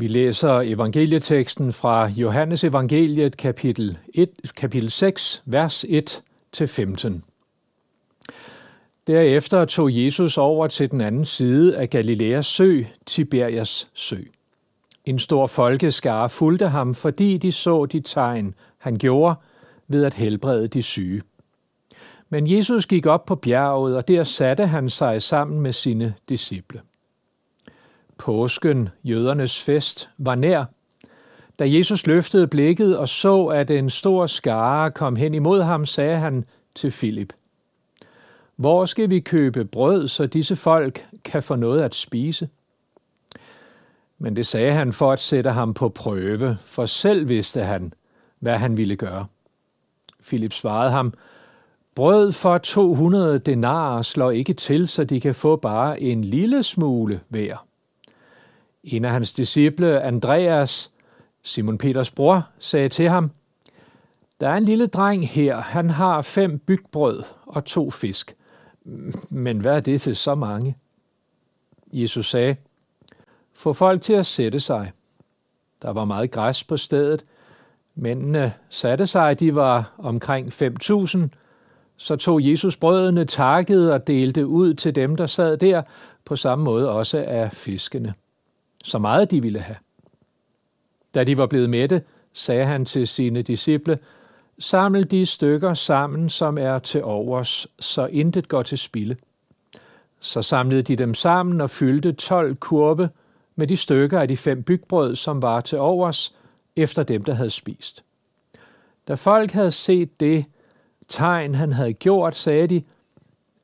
Vi læser evangelieteksten fra Johannes evangeliet kapitel 1, kapitel 6, vers 1 til 15. Derefter tog Jesus over til den anden side af Galileas sø, Tiberias sø. En stor folkeskare fulgte ham, fordi de så de tegn, han gjorde ved at helbrede de syge. Men Jesus gik op på bjerget, og der satte han sig sammen med sine disciple. Påsken, jødernes fest, var nær. Da Jesus løftede blikket og så, at en stor skare kom hen imod ham, sagde han til Filip, Hvor skal vi købe brød, så disse folk kan få noget at spise? Men det sagde han for at sætte ham på prøve, for selv vidste han, hvad han ville gøre. Filip svarede ham, Brød for 200 denarer slår ikke til, så de kan få bare en lille smule hver. En af hans disciple, Andreas, Simon Peters bror, sagde til ham, Der er en lille dreng her, han har fem bygbrød og to fisk. Men hvad er det til så mange? Jesus sagde, Få folk til at sætte sig. Der var meget græs på stedet. Mændene satte sig, de var omkring 5.000. Så tog Jesus brødene, takkede og delte ud til dem, der sad der, på samme måde også af fiskene så meget de ville have. Da de var blevet mætte, sagde han til sine disciple, Saml de stykker sammen, som er til overs, så intet går til spilde. Så samlede de dem sammen og fyldte tolv kurve med de stykker af de fem bygbrød, som var til overs, efter dem, der havde spist. Da folk havde set det tegn, han havde gjort, sagde de,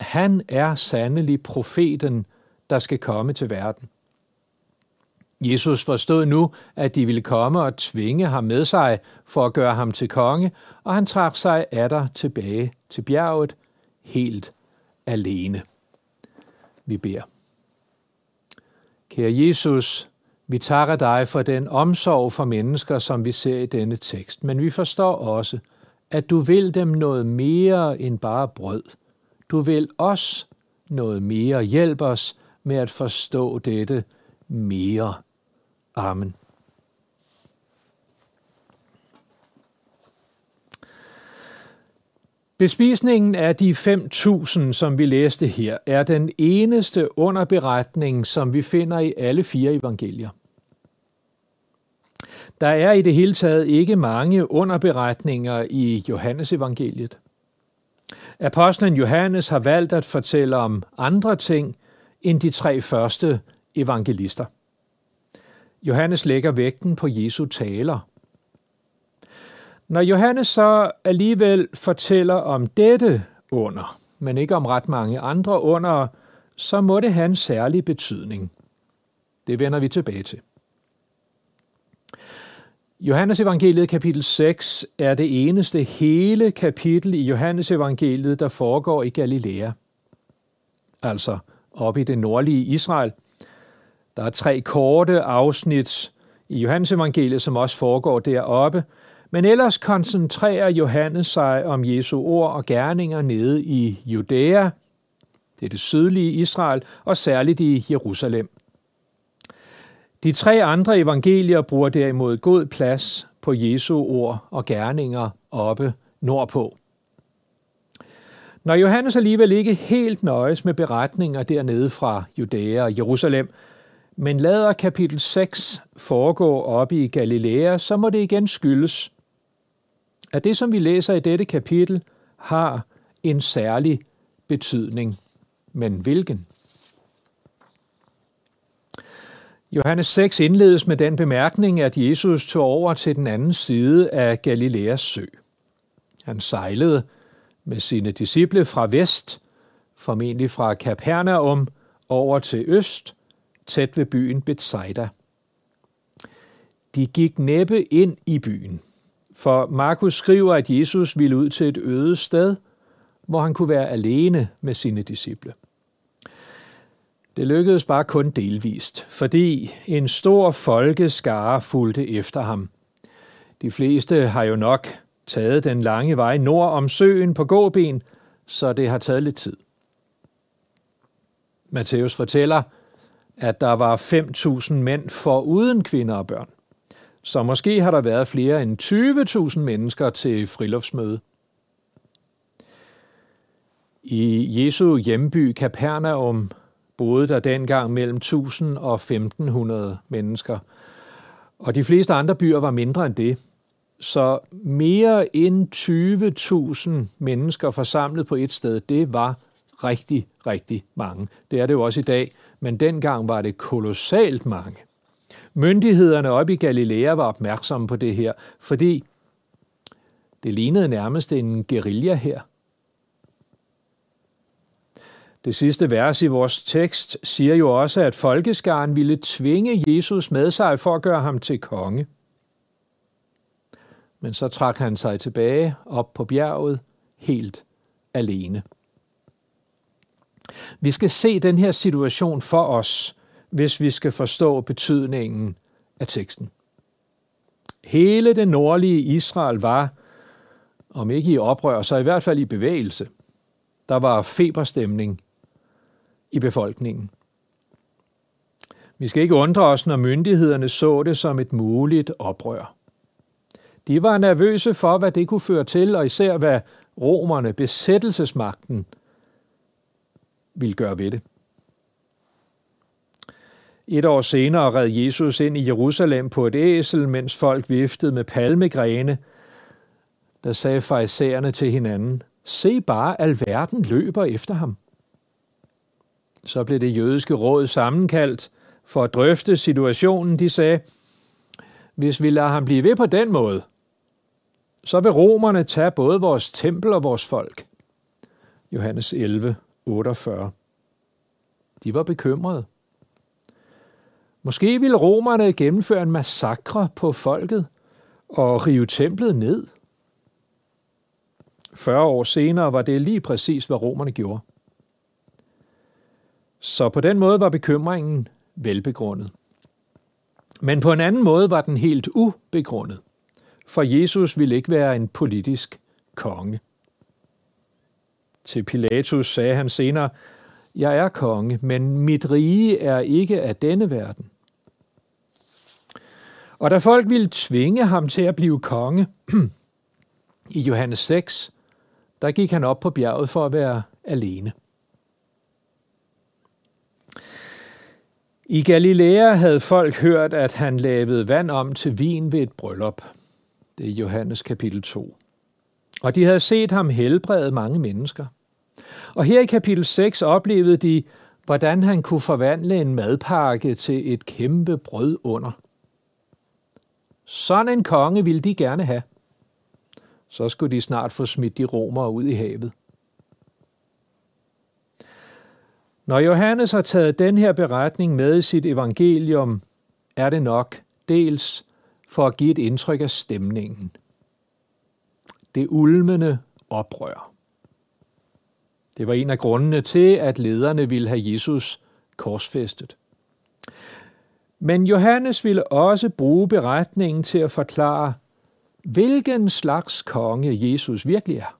han er sandelig profeten, der skal komme til verden. Jesus forstod nu, at de ville komme og tvinge ham med sig for at gøre ham til konge, og han trak sig atter tilbage til bjerget helt alene. Vi beder. Kære Jesus, vi takker dig for den omsorg for mennesker, som vi ser i denne tekst, men vi forstår også, at du vil dem noget mere end bare brød. Du vil os noget mere. Hjælp os med at forstå dette mere. Amen. Bespisningen af de 5.000, som vi læste her, er den eneste underberetning, som vi finder i alle fire evangelier. Der er i det hele taget ikke mange underberetninger i Johannes evangeliet. Apostlen Johannes har valgt at fortælle om andre ting end de tre første evangelister. Johannes lægger vægten på Jesu taler. Når Johannes så alligevel fortæller om dette under, men ikke om ret mange andre under, så må det have en særlig betydning. Det vender vi tilbage til. Johannes evangeliet kapitel 6 er det eneste hele kapitel i Johannes evangeliet, der foregår i Galilea. Altså oppe i det nordlige Israel – der er tre korte afsnit i Johannes evangeliet, som også foregår deroppe, men ellers koncentrerer Johannes sig om Jesu ord og gerninger nede i Judæa, det er det sydlige Israel, og særligt i Jerusalem. De tre andre evangelier bruger derimod god plads på Jesu ord og gerninger oppe nordpå. Når Johannes alligevel ikke helt nøjes med beretninger dernede fra Judæa og Jerusalem, men lader kapitel 6 foregå oppe i Galilea, så må det igen skyldes, at det, som vi læser i dette kapitel, har en særlig betydning. Men hvilken? Johannes 6 indledes med den bemærkning, at Jesus tog over til den anden side af Galileas sø. Han sejlede med sine disciple fra vest, formentlig fra Kapernaum, over til øst, tæt ved byen Bethsaida. De gik næppe ind i byen, for Markus skriver, at Jesus ville ud til et øde sted, hvor han kunne være alene med sine disciple. Det lykkedes bare kun delvist, fordi en stor folkeskare fulgte efter ham. De fleste har jo nok taget den lange vej nord om søen på gåben, så det har taget lidt tid. Matthæus fortæller, at der var 5.000 mænd for uden kvinder og børn. Så måske har der været flere end 20.000 mennesker til friluftsmøde. I Jesu hjemby Kapernaum boede der dengang mellem 1000 og 1500 mennesker. Og de fleste andre byer var mindre end det. Så mere end 20.000 mennesker forsamlet på et sted, det var rigtig, rigtig mange. Det er det jo også i dag, men dengang var det kolossalt mange. Myndighederne oppe i Galilea var opmærksomme på det her, fordi det lignede nærmest en guerilla her. Det sidste vers i vores tekst siger jo også, at folkeskaren ville tvinge Jesus med sig for at gøre ham til konge. Men så trak han sig tilbage op på bjerget helt alene. Vi skal se den her situation for os, hvis vi skal forstå betydningen af teksten. Hele det nordlige Israel var, om ikke i oprør, så i hvert fald i bevægelse. Der var feberstemning i befolkningen. Vi skal ikke undre os, når myndighederne så det som et muligt oprør. De var nervøse for, hvad det kunne føre til, og især hvad romerne, besættelsesmagten, ville gøre ved det. Et år senere red Jesus ind i Jerusalem på et æsel, mens folk viftede med palmegrene. Der sagde farisæerne til hinanden, se bare, alverden løber efter ham. Så blev det jødiske råd sammenkaldt for at drøfte situationen. De sagde, hvis vi lader ham blive ved på den måde, så vil romerne tage både vores tempel og vores folk. Johannes 11, 48. De var bekymrede. Måske ville romerne gennemføre en massakre på folket og rive templet ned. 40 år senere var det lige præcis, hvad romerne gjorde. Så på den måde var bekymringen velbegrundet. Men på en anden måde var den helt ubegrundet, for Jesus ville ikke være en politisk konge. Til Pilatus sagde han senere, jeg er konge, men mit rige er ikke af denne verden. Og da folk ville tvinge ham til at blive konge, i Johannes 6, der gik han op på bjerget for at være alene. I Galilea havde folk hørt, at han lavede vand om til vin ved et bryllup. Det er Johannes kapitel 2. Og de havde set ham helbrede mange mennesker. Og her i kapitel 6 oplevede de, hvordan han kunne forvandle en madpakke til et kæmpe brød under. Sådan en konge ville de gerne have. Så skulle de snart få smidt de romere ud i havet. Når Johannes har taget den her beretning med i sit evangelium, er det nok dels for at give et indtryk af stemningen. Det ulmende oprør. Det var en af grundene til, at lederne ville have Jesus korsfæstet. Men Johannes ville også bruge beretningen til at forklare, hvilken slags konge Jesus virkelig er.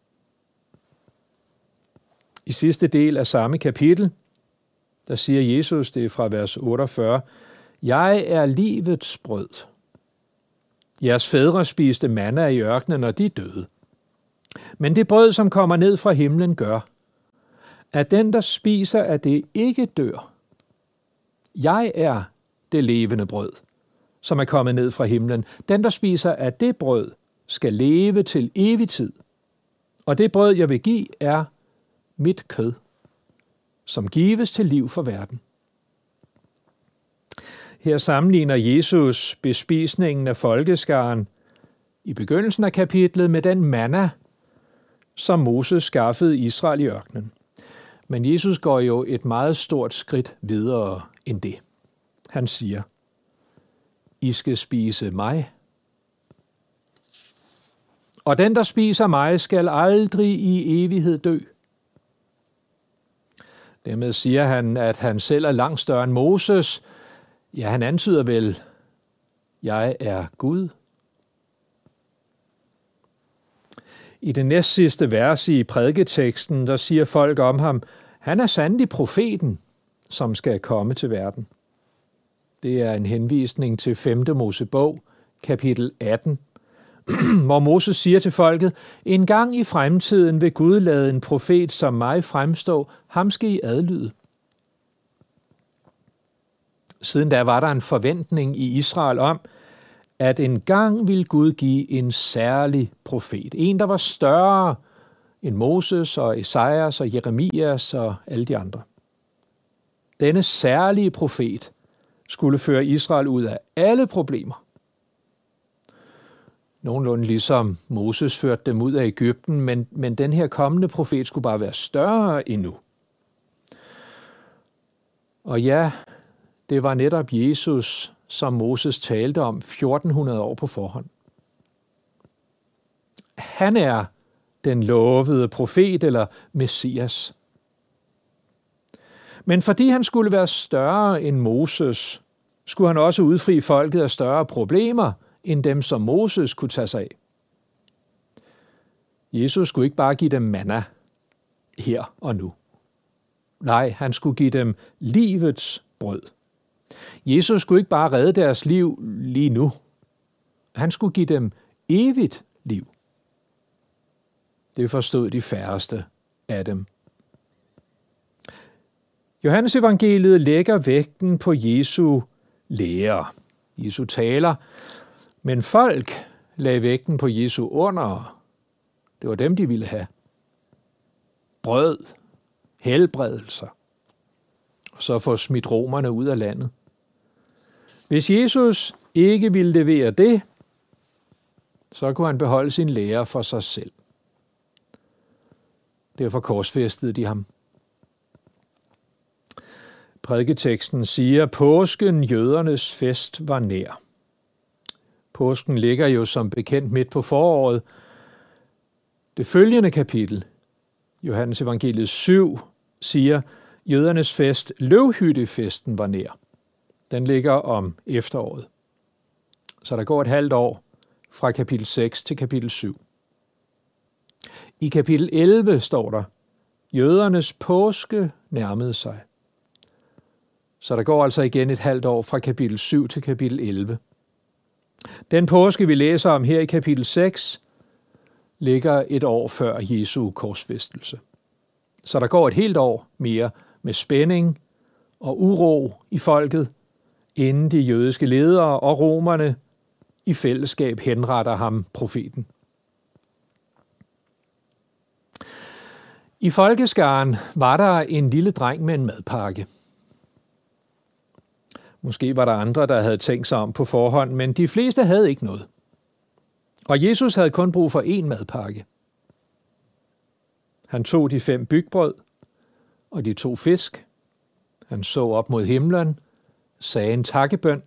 I sidste del af samme kapitel, der siger Jesus, det er fra vers 48, Jeg er livets brød. Jeres fædre spiste manna i ørkenen, når de døde. Men det brød, som kommer ned fra himlen, gør, at den, der spiser af det, ikke dør. Jeg er det levende brød, som er kommet ned fra himlen. Den, der spiser af det brød, skal leve til evig tid. Og det brød, jeg vil give, er mit kød, som gives til liv for verden. Her sammenligner Jesus bespisningen af folkeskaren i begyndelsen af kapitlet med den manna, som Moses skaffede Israel i ørkenen. Men Jesus går jo et meget stort skridt videre end det. Han siger, I skal spise mig. Og den, der spiser mig, skal aldrig i evighed dø. Dermed siger han, at han selv er langt større end Moses. Ja, han antyder vel, jeg er Gud. I det næstsidste vers i prædiketeksten, der siger folk om ham, han er sandelig profeten, som skal komme til verden. Det er en henvisning til 5. Mosebog, kapitel 18, hvor Moses siger til folket, en gang i fremtiden vil Gud lade en profet som mig fremstå, ham skal I adlyde. Siden da var der en forventning i Israel om, at en gang ville Gud give en særlig profet. En, der var større end Moses og Esajas og Jeremias og alle de andre. Denne særlige profet skulle føre Israel ud af alle problemer. Nogenlunde ligesom Moses førte dem ud af Ægypten, men, men den her kommende profet skulle bare være større endnu. Og ja, det var netop Jesus, som Moses talte om 1400 år på forhånd. Han er den lovede profet eller messias. Men fordi han skulle være større end Moses, skulle han også udfri folket af større problemer end dem, som Moses kunne tage sig af. Jesus skulle ikke bare give dem manna her og nu. Nej, han skulle give dem livets brød. Jesus skulle ikke bare redde deres liv lige nu. Han skulle give dem evigt liv. Det forstod de færreste af dem. Johannes evangeliet lægger vægten på Jesu lære. Jesu taler, men folk lagde vægten på Jesu under. Det var dem, de ville have. Brød, helbredelser, og så få smidt romerne ud af landet. Hvis Jesus ikke ville levere det, så kunne han beholde sin lære for sig selv. Derfor korsfæstede de ham. Prædiketeksten siger, at påsken, jødernes fest, var nær. Påsken ligger jo som bekendt midt på foråret. Det følgende kapitel, Johannes evangeliet 7, siger, jødernes fest, løvhyttefesten, var nær. Den ligger om efteråret. Så der går et halvt år fra kapitel 6 til kapitel 7. I kapitel 11 står der, jødernes påske nærmede sig. Så der går altså igen et halvt år fra kapitel 7 til kapitel 11. Den påske, vi læser om her i kapitel 6, ligger et år før Jesu korsfæstelse. Så der går et helt år mere med spænding og uro i folket, inden de jødiske ledere og romerne i fællesskab henretter ham, profeten. I folkeskaren var der en lille dreng med en madpakke. Måske var der andre, der havde tænkt sig om på forhånd, men de fleste havde ikke noget. Og Jesus havde kun brug for én madpakke. Han tog de fem bygbrød og de to fisk. Han så op mod himlen, sagde en takkebøn.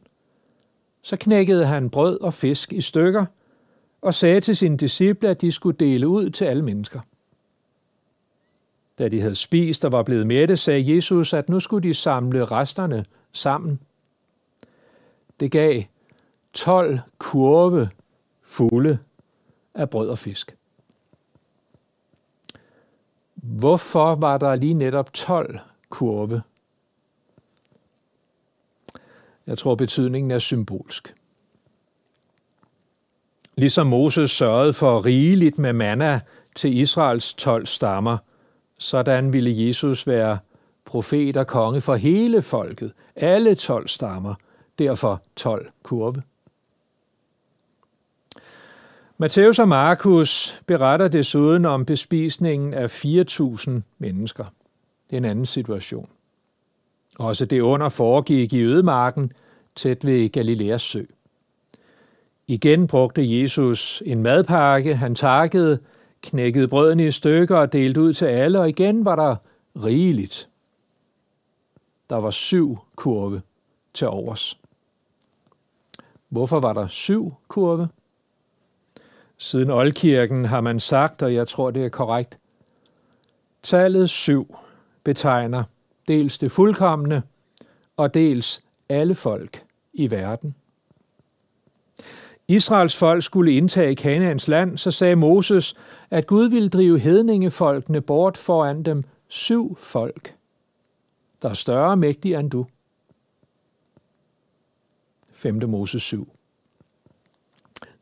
Så knækkede han brød og fisk i stykker og sagde til sine disciple, at de skulle dele ud til alle mennesker. Da de havde spist og var blevet mætte, sagde Jesus, at nu skulle de samle resterne sammen. Det gav 12 kurve fulde af brød og fisk. Hvorfor var der lige netop 12 kurve? Jeg tror, betydningen er symbolsk. Ligesom Moses sørgede for rigeligt med manna til Israels 12 stammer, sådan ville Jesus være profet og konge for hele folket, alle 12 stammer, derfor 12 kurve. Matthæus og Markus beretter desuden om bespisningen af 4.000 mennesker. Det er en anden situation. Også det under foregik i ødemarken tæt ved Galileas sø. Igen brugte Jesus en madpakke, han takkede, knækkede brødene i stykker og delte ud til alle, og igen var der rigeligt. Der var syv kurve til overs. Hvorfor var der syv kurve? Siden oldkirken har man sagt, og jeg tror det er korrekt, tallet syv betegner dels det fuldkommende og dels alle folk i verden. Israels folk skulle indtage Kanaans land, så sagde Moses, at Gud ville drive hedningefolkene bort foran dem syv folk, der er større og mægtige end du. 5. Moses 7.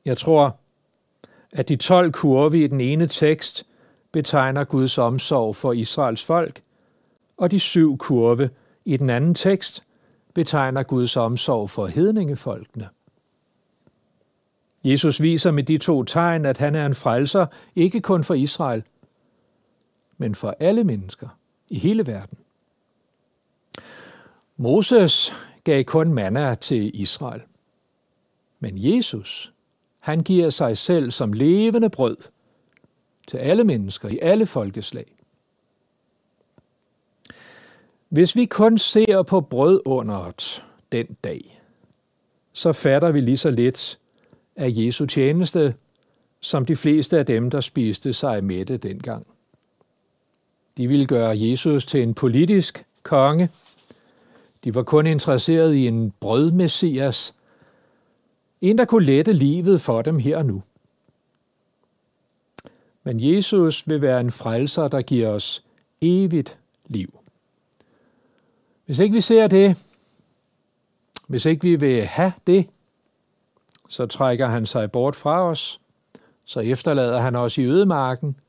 Jeg tror, at de 12 kurve i den ene tekst betegner Guds omsorg for Israels folk, og de syv kurve i den anden tekst betegner Guds omsorg for hedningefolkene. Jesus viser med de to tegn, at han er en frelser, ikke kun for Israel, men for alle mennesker i hele verden. Moses gav kun manna til Israel. Men Jesus, han giver sig selv som levende brød til alle mennesker i alle folkeslag. Hvis vi kun ser på brødunderet den dag, så fatter vi lige så lidt af Jesu tjeneste, som de fleste af dem, der spiste sig mætte dengang. De ville gøre Jesus til en politisk konge. De var kun interesseret i en brødmessias, en, der kunne lette livet for dem her og nu. Men Jesus vil være en frelser, der giver os evigt liv. Hvis ikke vi ser det, hvis ikke vi vil have det, så trækker han sig bort fra os, så efterlader han os i ødemarken,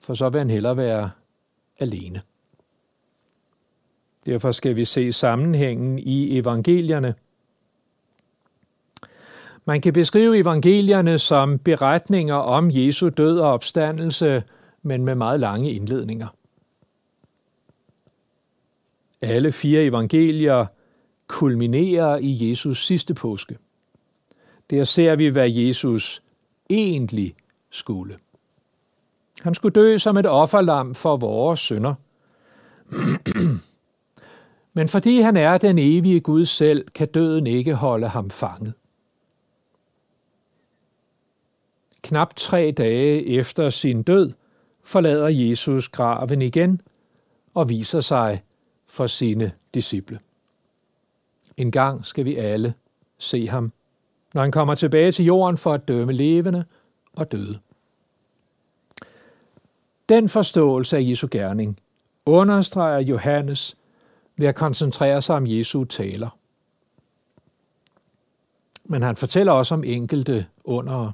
for så vil han hellere være alene. Derfor skal vi se sammenhængen i evangelierne. Man kan beskrive evangelierne som beretninger om Jesu død og opstandelse, men med meget lange indledninger. Alle fire evangelier kulminerer i Jesus sidste påske. Der ser vi, hvad Jesus egentlig skulle. Han skulle dø som et offerlam for vores sønder. Men fordi han er den evige Gud selv, kan døden ikke holde ham fanget. Knap tre dage efter sin død forlader Jesus graven igen og viser sig for sine disciple. En gang skal vi alle se ham, når han kommer tilbage til jorden for at dømme levende og døde. Den forståelse af Jesu gerning understreger Johannes ved at koncentrere sig om Jesu taler. Men han fortæller også om enkelte under.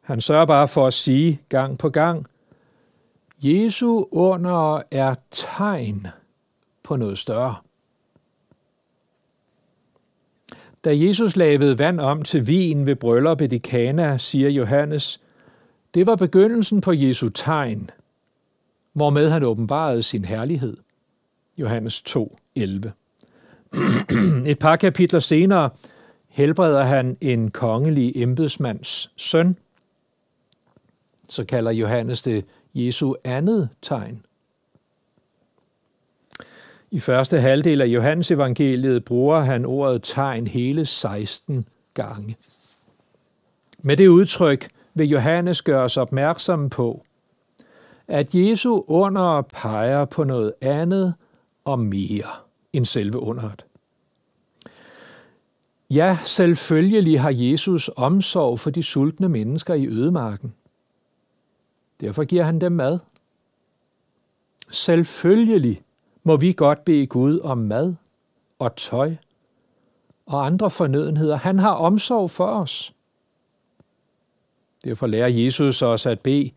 Han sørger bare for at sige gang på gang, Jesu under er tegn på noget større. Da Jesus lavede vand om til vin ved brylluppet i Kana, siger Johannes, det var begyndelsen på Jesu tegn, hvormed han åbenbarede sin herlighed. Johannes 2, 11. Et par kapitler senere helbreder han en kongelig embedsmands søn. Så kalder Johannes det Jesu andet tegn. I første halvdel af Johannes evangeliet bruger han ordet tegn hele 16 gange. Med det udtryk vil Johannes gøre os opmærksomme på, at Jesu under peger på noget andet og mere end selve underet. Ja, selvfølgelig har Jesus omsorg for de sultne mennesker i ødemarken. Derfor giver han dem mad. Selvfølgelig må vi godt bede Gud om mad og tøj og andre fornødenheder. Han har omsorg for os. Derfor lærer Jesus os at bede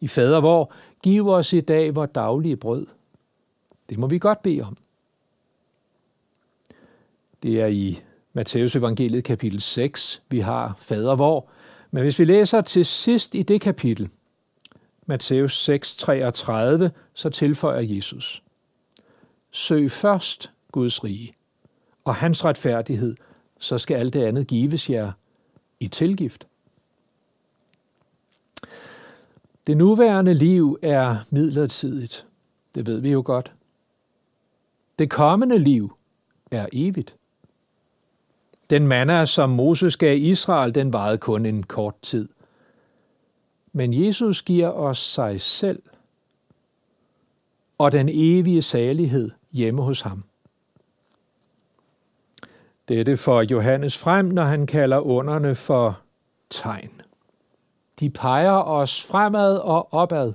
i fader vor, giv os i dag vores daglige brød. Det må vi godt bede om. Det er i Matteus evangeliet kapitel 6, vi har fader vor. Men hvis vi læser til sidst i det kapitel, Matteus 6, 33, så tilføjer Jesus. Søg først Guds rige og hans retfærdighed, så skal alt det andet gives jer i tilgift. Det nuværende liv er midlertidigt. Det ved vi jo godt. Det kommende liv er evigt. Den manna, som Moses gav Israel, den varede kun en kort tid. Men Jesus giver os sig selv og den evige salighed hjemme hos ham. Dette får Johannes frem, når han kalder underne for tegn. De peger os fremad og opad.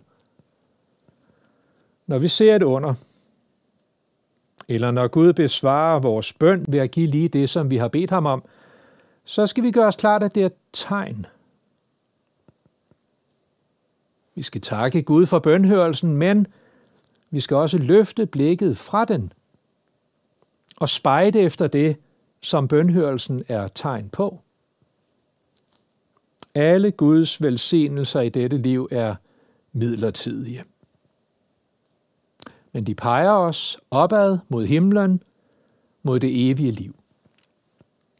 Når vi ser et under, eller når Gud besvarer vores bøn ved at give lige det, som vi har bedt ham om, så skal vi gøre os klart, at det er et tegn. Vi skal takke Gud for bønhørelsen, men vi skal også løfte blikket fra den og spejde efter det, som bønhørelsen er tegn på. Alle Guds velsignelser i dette liv er midlertidige. Men de peger os opad mod himlen, mod det evige liv.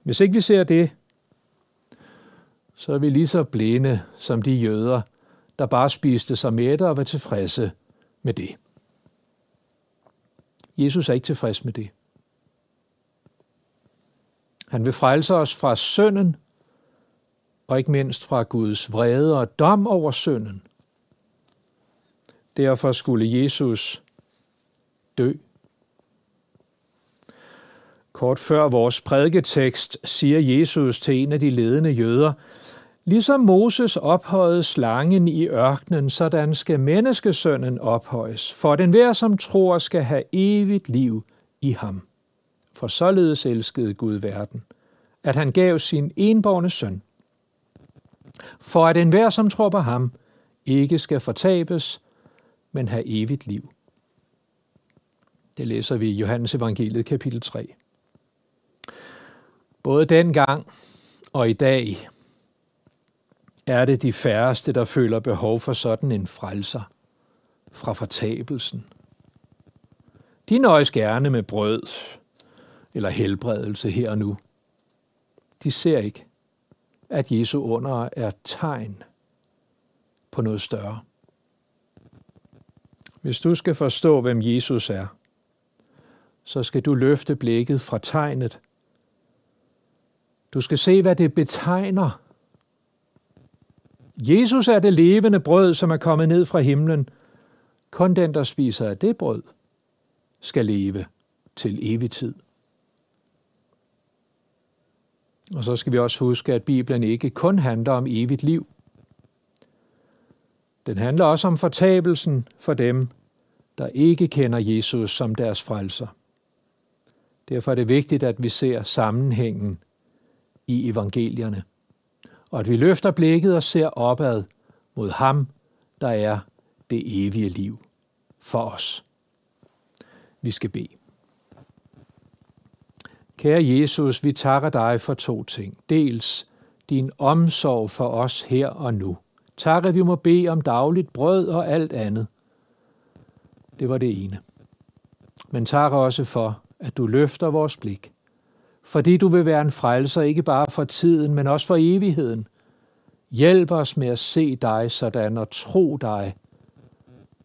Hvis ikke vi ser det, så er vi lige så blinde som de jøder, der bare spiste sig mætte og var tilfredse med det. Jesus er ikke tilfreds med det. Han vil frelse os fra synden, og ikke mindst fra Guds vrede og dom over synden. Derfor skulle Jesus dø. Kort før vores prædiketekst siger Jesus til en af de ledende jøder, Ligesom Moses ophøjede slangen i ørkenen, sådan skal menneskesønnen ophøjes, for den hver, som tror, skal have evigt liv i ham. For således elskede Gud verden, at han gav sin enborne søn, for at enhver, som tror på ham, ikke skal fortabes, men have evigt liv. Det læser vi i Johannes evangeliet kapitel 3. Både dengang og i dag er det de færreste, der føler behov for sådan en frelser fra fortabelsen. De nøjes gerne med brød eller helbredelse her og nu. De ser ikke, at Jesu under er tegn på noget større. Hvis du skal forstå, hvem Jesus er, så skal du løfte blikket fra tegnet. Du skal se, hvad det betegner. Jesus er det levende brød, som er kommet ned fra himlen. Kun den, der spiser af det brød, skal leve til evig tid. Og så skal vi også huske, at Bibelen ikke kun handler om evigt liv. Den handler også om fortabelsen for dem, der ikke kender Jesus som deres frelser. Derfor er det vigtigt, at vi ser sammenhængen i evangelierne, og at vi løfter blikket og ser opad mod ham, der er det evige liv for os. Vi skal bede. Kære Jesus, vi takker dig for to ting. Dels din omsorg for os her og nu. Tak, at vi må bede om dagligt brød og alt andet. Det var det ene. Men tak også for, at du løfter vores blik. Fordi du vil være en frelser, ikke bare for tiden, men også for evigheden. Hjælp os med at se dig sådan og tro dig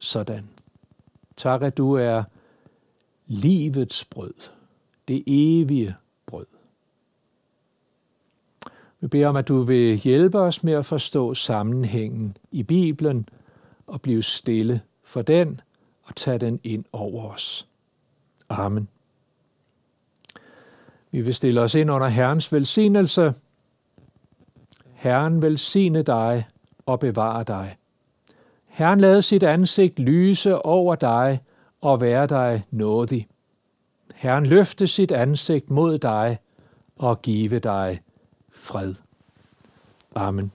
sådan. Tak, at du er livets brød det evige brød. Vi beder om, at du vil hjælpe os med at forstå sammenhængen i Bibelen og blive stille for den og tage den ind over os. Amen. Vi vil stille os ind under Herrens velsignelse. Herren velsigne dig og bevare dig. Herren lade sit ansigt lyse over dig og være dig nådig. Herren løfte sit ansigt mod dig og give dig fred. Amen.